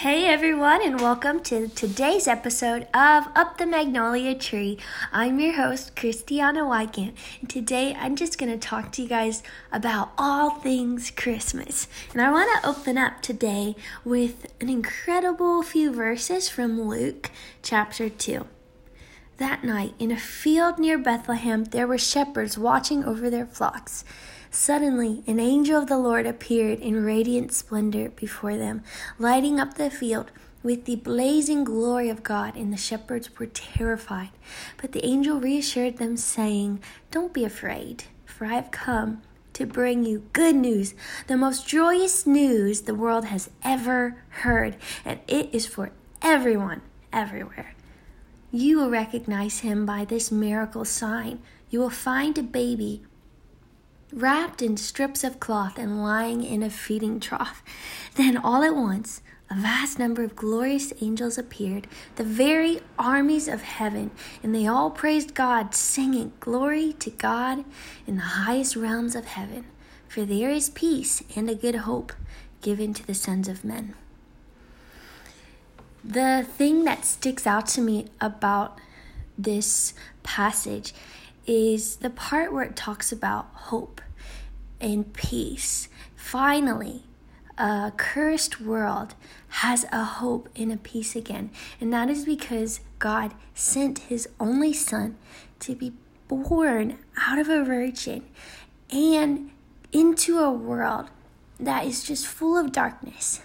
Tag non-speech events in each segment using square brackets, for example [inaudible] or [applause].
Hey everyone, and welcome to today's episode of Up the Magnolia Tree. I'm your host, Christiana Wygant, and today I'm just going to talk to you guys about all things Christmas. And I want to open up today with an incredible few verses from Luke chapter 2. That night, in a field near Bethlehem, there were shepherds watching over their flocks. Suddenly, an angel of the Lord appeared in radiant splendor before them, lighting up the field with the blazing glory of God, and the shepherds were terrified. But the angel reassured them, saying, Don't be afraid, for I have come to bring you good news, the most joyous news the world has ever heard, and it is for everyone, everywhere. You will recognize him by this miracle sign. You will find a baby wrapped in strips of cloth and lying in a feeding trough. [laughs] Then, all at once, a vast number of glorious angels appeared, the very armies of heaven, and they all praised God, singing, Glory to God in the highest realms of heaven, for there is peace and a good hope given to the sons of men. The thing that sticks out to me about this passage is the part where it talks about hope and peace. Finally, a cursed world has a hope and a peace again. And that is because God sent his only son to be born out of a virgin and into a world that is just full of darkness.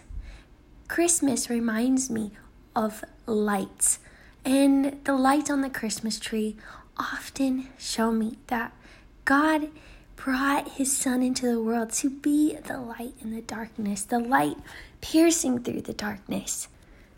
Christmas reminds me of lights, and the lights on the Christmas tree often show me that God brought his son into the world to be the light in the darkness, the light piercing through the darkness.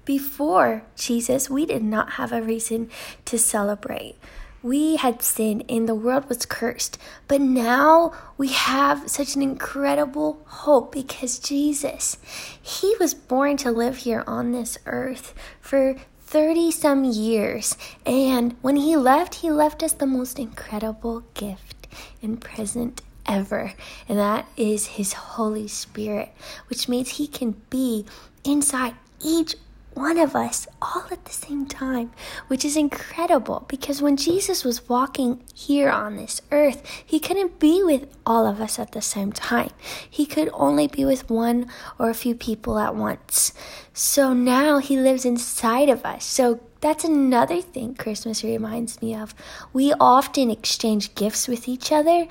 Before Jesus, we did not have a reason to celebrate. We had sinned and the world was cursed. But now we have such an incredible hope because Jesus, He was born to live here on this earth for 30 some years. And when He left, He left us the most incredible gift and present ever, and that is His Holy Spirit, which means He can be inside each one of us all at the same time, which is incredible because when Jesus was walking here on this earth, he couldn't be with all of us at the same time. He could only be with one or a few people at once. So now he lives inside of us. So that's another thing Christmas reminds me of. We often exchange gifts with each other.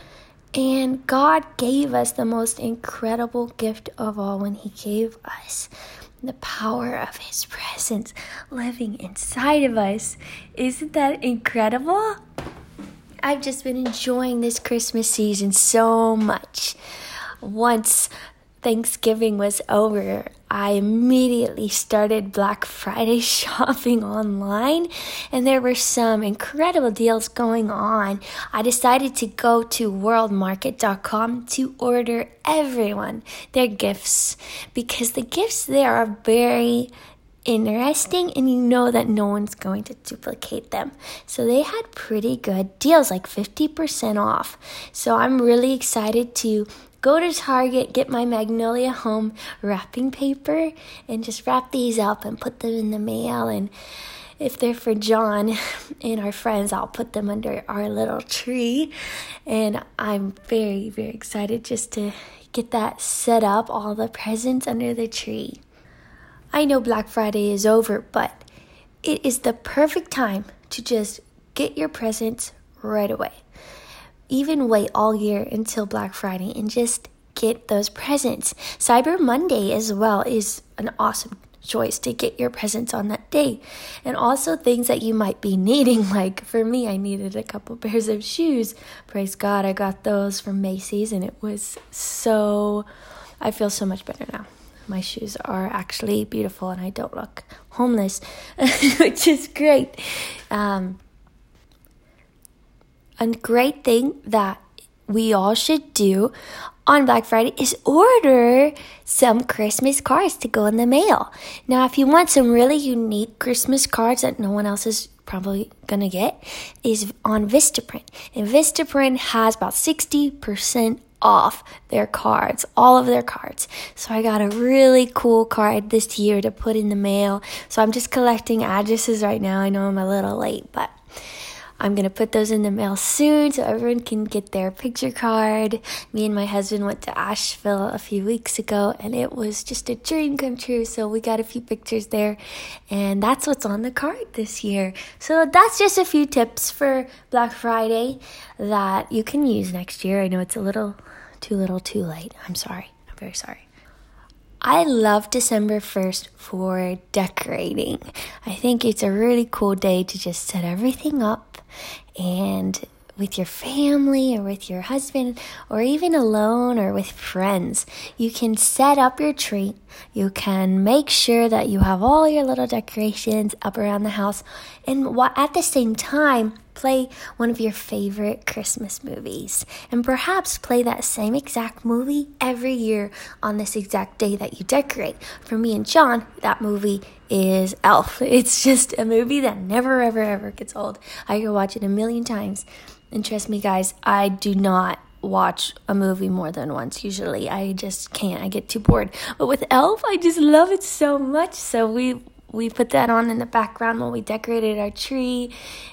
And God gave us the most incredible gift of all when He gave us the power of His presence living inside of us. Isn't that incredible? I've just been enjoying this Christmas season so much. Once Thanksgiving was over, I immediately started Black Friday [laughs] shopping online, and there were some incredible deals going on. I decided to go to worldmarket.com to order everyone their gifts because the gifts there are very interesting and you know that no one's going to duplicate them. So they had pretty good deals, like 50% off. So I'm really excited to go to Target, get my Magnolia Home wrapping paper, and just wrap these up and put them in the mail. And if they're for John [laughs] and our friends, I'll put them under our little tree. And I'm very, very excited just to get that set up, all the presents under the tree. I know Black Friday is over, but it is the perfect time to just get your presents right away even wait all year until Black Friday and just get those presents. Cyber Monday as well is an awesome choice to get your presents on that day. And also things that you might be [laughs] needing. Like for me, I needed a couple pairs of shoes. Praise God, I got those from Macy's and it was so, I feel so much better now. My shoes are actually beautiful and I don't look homeless, [laughs] which is great. Um, a great thing that we all should do on Black Friday is order some Christmas cards to go in the mail. Now, if you want some really unique Christmas cards that no one else is probably gonna get, is on Vistaprint. And Vistaprint has about 60% off their cards, all of their cards. So I got a really cool card this year to put in the mail. So I'm just collecting addresses right now. I know I'm a little late, but I'm going to put those in the mail soon so everyone can get their picture card. Me and my husband went to Asheville a few weeks ago and it was just a dream come true. So we got a few pictures there and that's what's on the card this year. So that's just a few tips for Black Friday that you can use next year. I know it's a little too little too late. I'm sorry. I'm very sorry. I love December 1st for decorating. I think it's a really cool day to just set everything up and with your family or with your husband or even alone or with friends. You can set up your tree. You can make sure that you have all your little decorations up around the house and at the same time play one of your favorite Christmas movies and perhaps play that same exact movie every year on this exact day that you decorate. For me and John, that movie is Elf. [laughs] It's just a movie that never ever ever gets old. I could watch it a million times and trust me, guys, I do not watch a movie more than once usually. I just can't. I get too bored. But with Elf, I just love it so much. So we we put that on in the background while we decorated our tree,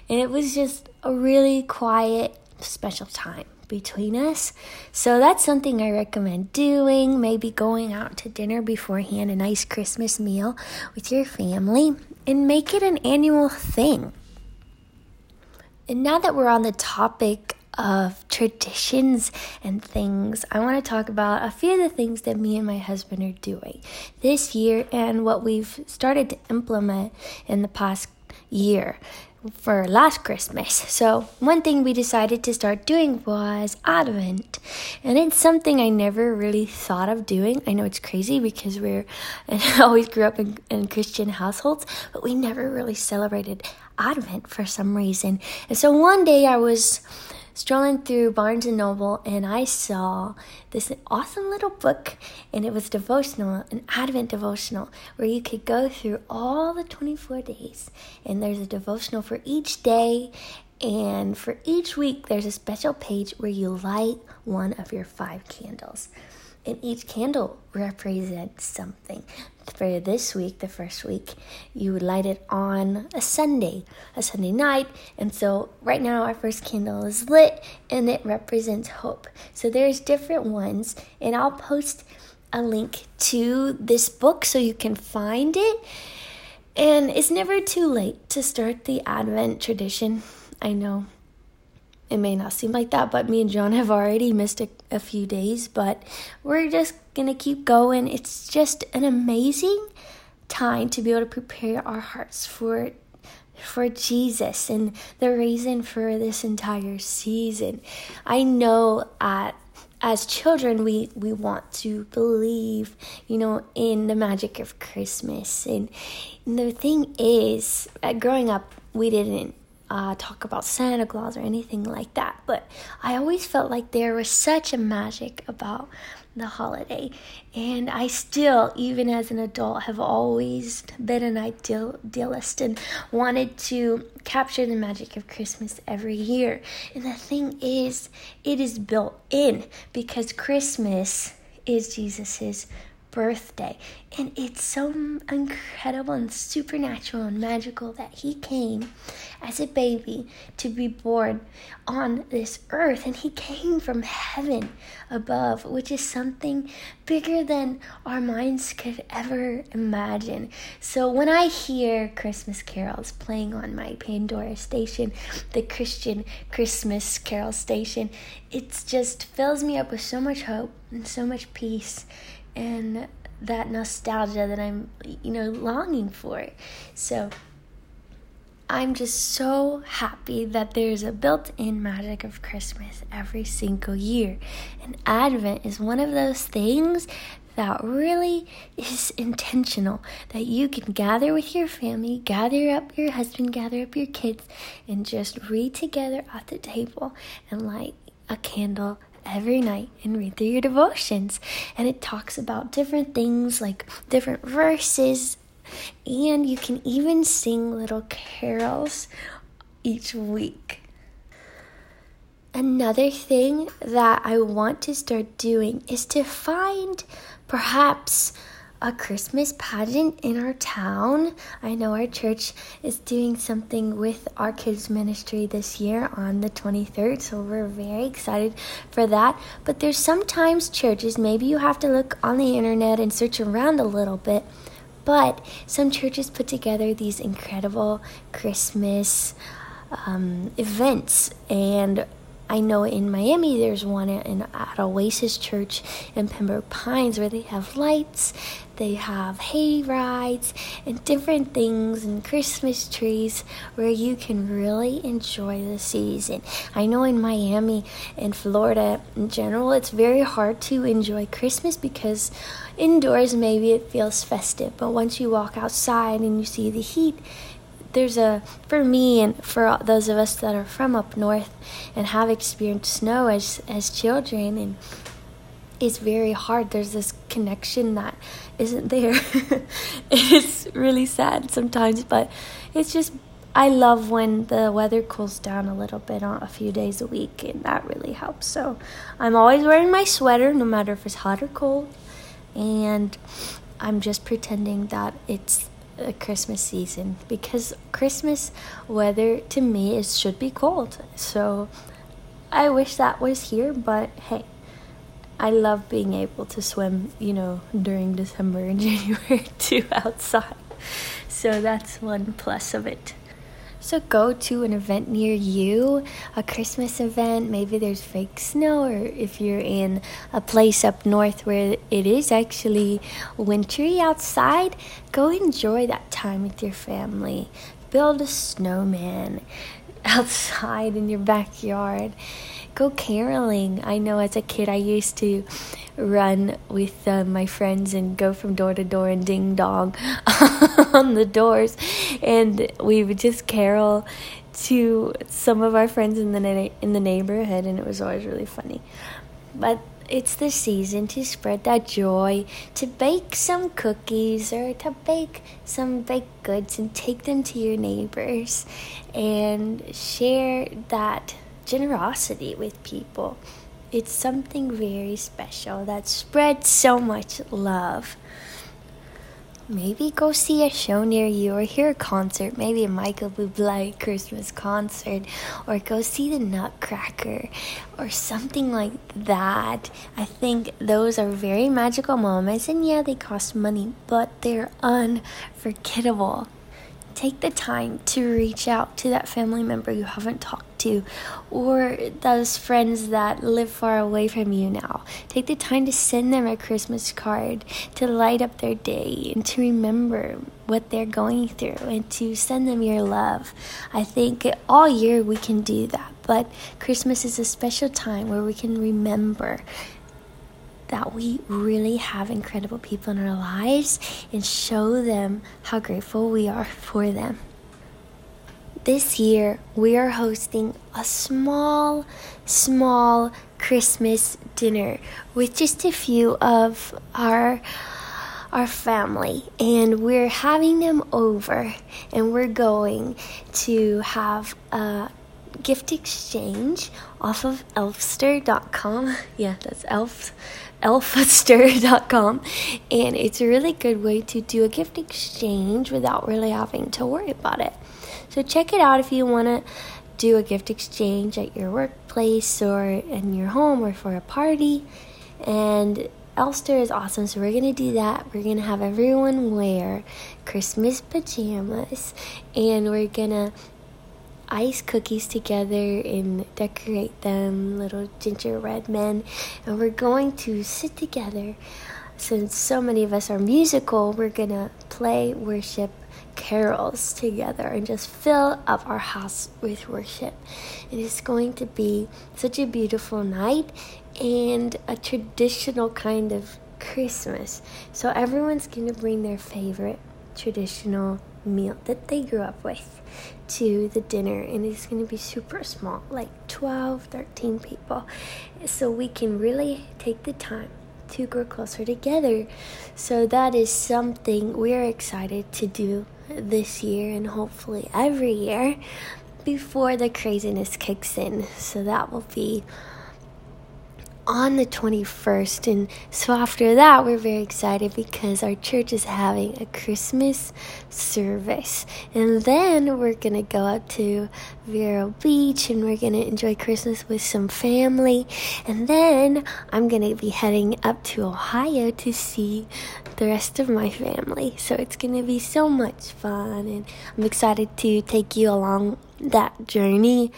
and it was just a really quiet, special time between us. So that's something I recommend doing. Maybe going out to dinner beforehand, a nice Christmas meal with your family, and make it an annual thing. And now that we're on the topic of traditions and things, I want to talk about a few of the things that me and my husband are doing this year and what we've started to implement in the past year for last Christmas. So, one thing we decided to start doing was Advent. And it's something I never really thought of doing. I know it's crazy because we're [laughs] and always grew up in, in Christian households, but we never really celebrated Advent for some reason. And so one day I was strolling through Barnes and Noble and I saw this awesome little book and it was devotional, an Advent devotional where you could go through all the 24 days and there's a devotional for each day and for each week there's a special page where you light one of your five candles and each candle represents something. For this week, the first week, you would light it on a Sunday, a Sunday night. And so right now our first candle is lit and it represents hope. So there's different ones and I'll post a link to this book so you can find it. And it's never too late to start the Advent tradition. I know it may not seem like that, but me and John have already missed a, a few days, but we're just gonna keep going. It's just an amazing time to be able to prepare our hearts for for Jesus and the reason for this entire season. I know at as children we we want to believe you know in the magic of christmas and, and the thing is uh, growing up we didn't uh, talk about Santa Claus or anything like that, but I always felt like there was such a magic about the holiday. And I still, even as an adult, have always been an idealist and wanted to capture the magic of Christmas every year. And the thing is, it is built in because Christmas is Jesus's birthday. And it's so incredible and supernatural and magical that he came as a baby to be born on this earth. And he came from heaven above, which is something bigger than our minds could ever imagine. So when I hear Christmas carols playing on my Pandora station, the Christian Christmas carol station, it just fills me up with so much hope and so much peace and that nostalgia that I'm, you know, longing for. So I'm just so happy that there's a built in magic of Christmas every single year. And Advent is one of those things that really is intentional that you can gather with your family, gather up your husband, gather up your kids, and just read together at the table and light a candle every night and read through your devotions. And it talks about different things like different verses, and you can even sing little carols each week. Another thing that I want to start doing is to find perhaps a Christmas pageant in our town. I know our church is doing something with our kids' ministry this year on the 23rd, so we're very excited for that. But there's sometimes churches, maybe you have to look on the internet and search around a little bit, but some churches put together these incredible Christmas um, events and I know in Miami there's one in, at Oasis Church in Pembroke Pines where they have lights, they have hay rides, and different things and Christmas trees where you can really enjoy the season. I know in Miami and Florida in general it's very hard to enjoy Christmas because indoors maybe it feels festive, but once you walk outside and you see the heat, there's a for me and for those of us that are from up north and have experienced snow as as children and it's very hard. There's this connection that isn't there. [laughs] It's really sad sometimes but it's just I love when the weather cools down a little bit on a few days a week and that really helps. So I'm always wearing my sweater no matter if it's hot or cold and I'm just pretending that it's a Christmas season because Christmas weather to me is should be cold. So I wish that was here, but hey, I love being able to swim, you know, during December and [laughs] January too outside. So that's one plus of it. So go to an event near you, a Christmas event. Maybe there's fake snow, or if you're in a place up north where it is actually wintry outside, go enjoy that time with your family. Build a snowman [laughs] outside in your backyard go caroling. I know as a kid I used to run with uh, my friends and go from door to door and ding dong [laughs] on the doors, and we would just carol to some of our friends in the na- in the neighborhood, and it was always really funny. But it's the season to spread that joy, to bake some cookies or to bake some baked goods and take them to your neighbors and share that generosity with people. It's something very special that spreads so much love. Maybe go see a show near you or hear a concert, maybe a Michael Bublé Christmas concert, or go see the Nutcracker or something like that. I think those are very magical moments, and yeah, they cost money, but they're unforgettable. Take the time to reach out to that family member you haven't talked to or those friends that live far away from you now. Take the time to send them a Christmas card to light up their day and to remember what they're going through and to send them your love. I think all year we can do that, but Christmas is a special time where we can remember that we really have incredible people in our lives and show them how grateful we are [laughs] for them. This year, we are hosting a small, small Christmas dinner with just a few of our our family and we're having them over and we're going to have a gift exchange off of elfster.com. [laughs] Yeah, that's elf elfster.com and it's a really good way to do a gift exchange without really having to worry about it. So check it out if you want to do a gift exchange at your workplace or in your home or for a party. And Elfster is awesome, so we're gonna do that. We're gonna have everyone wear Christmas pajamas and we're gonna ice cookies together and decorate them, little gingerbread men. And we're going to sit together. Since so many of us are musical, we're gonna play worship carols together and just fill up our house with worship. It is going to be such a beautiful night and a traditional kind of Christmas. So everyone's going to bring their favorite traditional meal that they grew up with to the dinner and it's going to be super small like 12 13 people so we can really take the time to grow closer together so that is something we're excited to do this year and hopefully every year before the craziness kicks in. So that will be on the 21st. And so after that, we're very excited because our church is having a Christmas service. And then we're going to go out to Vero Beach and we're going to enjoy Christmas with some family. And then I'm going to be heading up to Ohio to see the rest of my family. So it's going to be so much fun. And I'm excited to take you along that journey.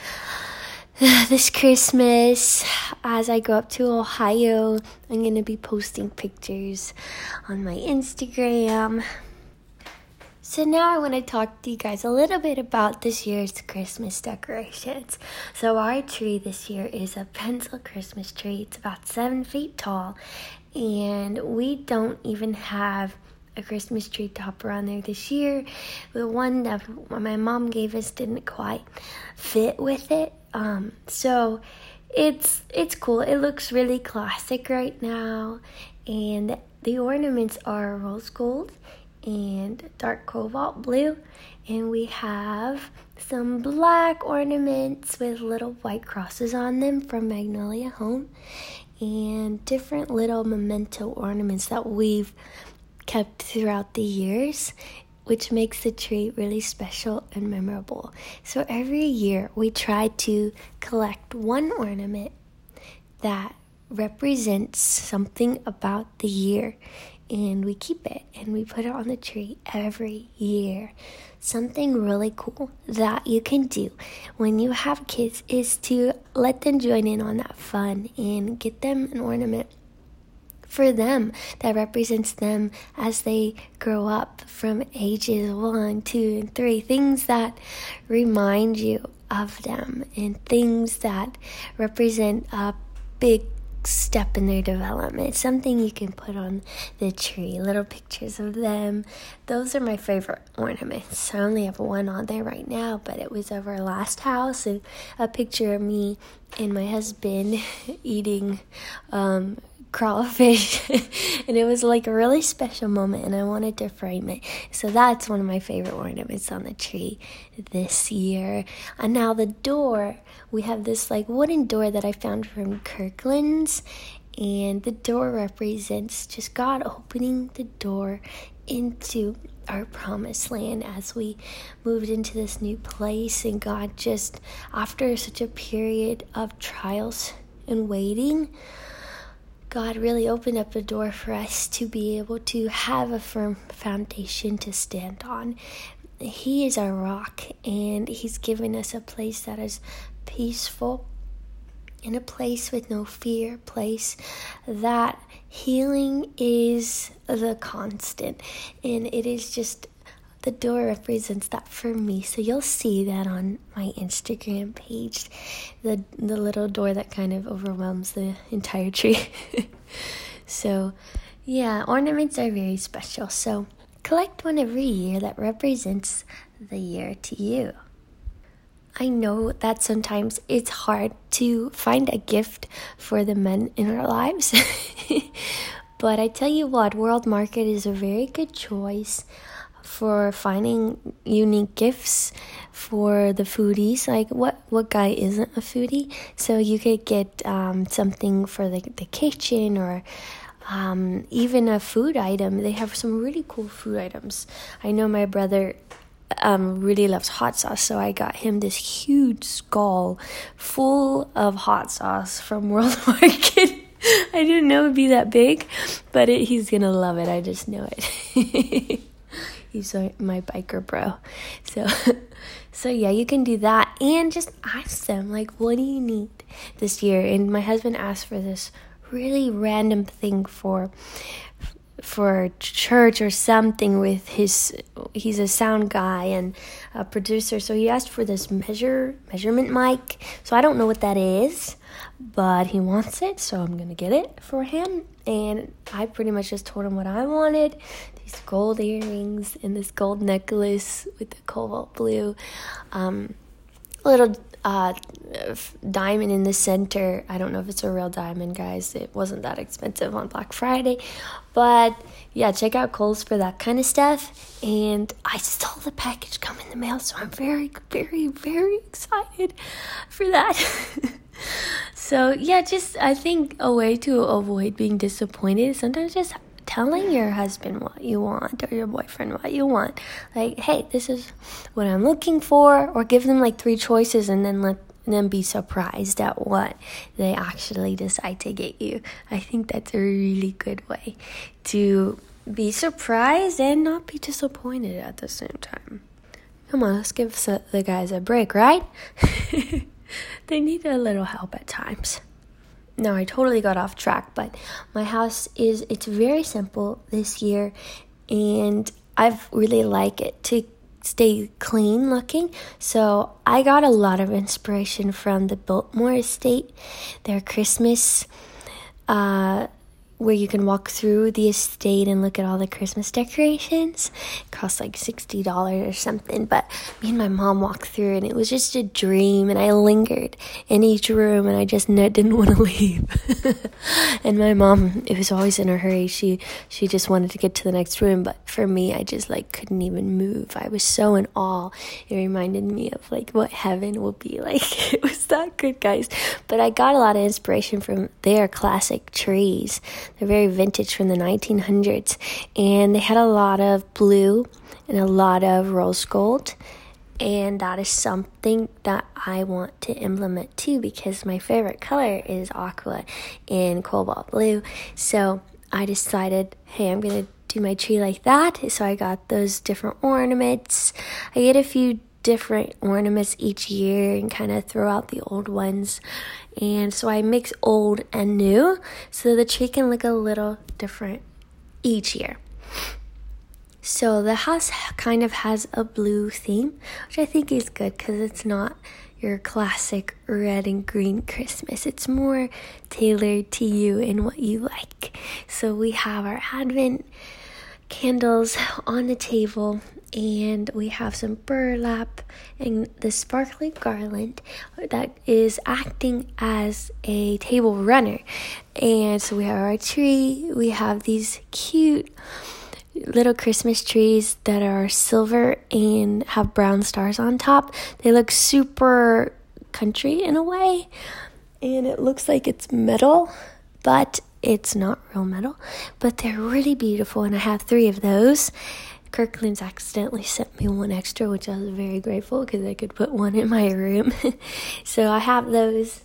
[sighs] this Christmas, as I go up to Ohio, I'm going to be posting pictures on my Instagram. So, now I want to talk to you guys a little bit about this year's Christmas decorations. So, our tree this year is a pencil Christmas tree, it's about seven feet tall, and we don't even have a Christmas tree topper on there this year. The one that my mom gave us didn't quite fit with it. Um, so it's it's cool. It looks really classic right now, and the ornaments are rose gold and dark cobalt blue, and we have some black ornaments with little white crosses on them from Magnolia Home, and different little memento ornaments that we've kept throughout the years, which makes the tree really special and memorable. So every year we try to collect one ornament that represents something about the year and we keep it and we put it on the tree every year. Something really cool that you can do when you have kids is to let them join in on that fun and get them an ornament for them that represents them as they grow up from ages one, two, and three. Things that remind you of them and things that represent a big step in their development. Something you can put on the tree, little pictures of them. Those are my favorite ornaments. I only have one on there right now, but it was of our last house and a picture of me and my husband [laughs] eating um, crawfish [laughs] and it was like a really special moment and I wanted to frame it. So that's one of my favorite ornaments on the tree this year. And now the door, we have this like wooden door that I found from Kirkland's and the door represents just God opening the door into our promised land as we moved into this new place and God just after such a period of trials and waiting God really opened up a door for us to be able to have a firm foundation to stand on. He is our rock, and He's given us a place that is peaceful, in a place with no fear, place that healing is the constant, and it is just the door represents that for me. So you'll see that on my Instagram page, the the little door that kind of overwhelms the entire tree. [laughs] so, yeah, ornaments are very special. So, collect one every year that represents the year to you. I know that sometimes it's hard to find a gift for the men in our lives. [laughs] but I tell you what, World Market is a very good choice for finding unique gifts for the foodies. Like, what what guy isn't a foodie? So you could get um, something for the the kitchen or. Um, even a food item. They have some really cool food items. I know my brother um, really loves hot sauce, so I got him this huge skull full of hot sauce from [laughs] World Market. I didn't know it'd be that big, but it, he's gonna love it. I just know it. [laughs] he's my biker bro. So, [laughs] so yeah, you can do that and just ask them like, what do you need this year? And my husband asked for this really random thing for for church or something with his he's a sound guy and a producer. So he asked for this measure measurement mic. So i don't know what that is but he wants it. So i'm gonna get it for him. And i pretty much just told him what i wanted these gold earrings and this gold necklace with the cobalt blue um, little uh, diamond in the center. I don't know if it's a real diamond, guys. It wasn't that expensive on Black Friday. But yeah, check out Kohl's for that kind of stuff. And I saw the package come in the mail, so I'm very, very, very excited for that. [laughs] so yeah, just I think a way to avoid being disappointed sometimes just telling your husband what you want or your boyfriend what you want. Like, hey, this is what I'm looking for, or give them like three choices and then let them be surprised at what they actually decide to get you. I think that's a really good way to be surprised and not be disappointed at the same time. Come on, let's give the guys a break, right? [laughs] they need a little help at times. Now I totally got off track, but my house is it's very simple this year and I've really like it to stay clean looking. So I got a lot of inspiration from the Biltmore estate, their Christmas uh where you can walk through the estate and look at all the Christmas decorations. It costs like $60 or something, but me and my mom walked through and it was just a dream and I lingered in each room and I just didn't want to [laughs] leave. and my mom, it was always in a hurry. She she just wanted to get to the next room, but for me, I just like couldn't even move. I was so in awe. It reminded me of like what heaven will be like. [laughs] it was that good, guys. But I got a lot of inspiration from their classic trees. They're very vintage from the 1900s. And they had a lot of blue and a lot of rose gold. And that is something that I want to implement too because my favorite color is aqua and cobalt blue. So I decided, hey, I'm going to do my tree like that. So I got those different ornaments. I get a few different ornaments each year and kind of throw out the old ones. And so I mix old and new so the tree can look a little different each year. So the house kind of has a blue theme, which I think is good because it's not your classic red and green Christmas. It's more tailored to you and what you like. So we have our Advent candles on the table and we have some burlap and the sparkly garland that is acting as a table runner. And so we have our tree, we have these cute little Christmas trees that are silver and have brown stars on top. They look super country in a way, and it looks like it's metal, but it's not real metal. But they're really beautiful, and I have three of those. Kirkland's accidentally sent me one extra, which I was very grateful because I could put one in my room. [laughs] so I have those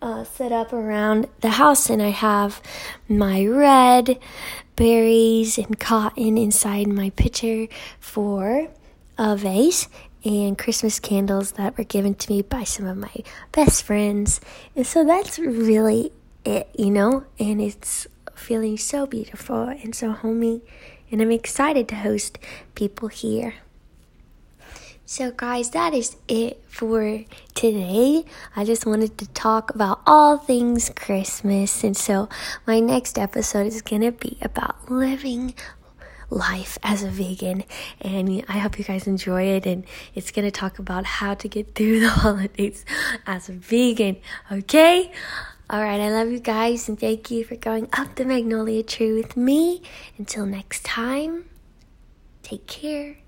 uh, set up around the house, and I have my red berries and cotton inside my pitcher for a vase and Christmas candles that were given to me by some of my best friends. And so that's really it, you know, and it's feeling so beautiful and so homey and I'm excited to host people here. So, guys, that is it for today. I just wanted to talk about all things Christmas. And so, my next episode is going to be about living life as a vegan. And I hope you guys enjoy it. And it's going to talk about how to get through [laughs] the holidays as a vegan. Okay? All right, I love you guys and thank you for going up the magnolia tree with me. Until next time, take care.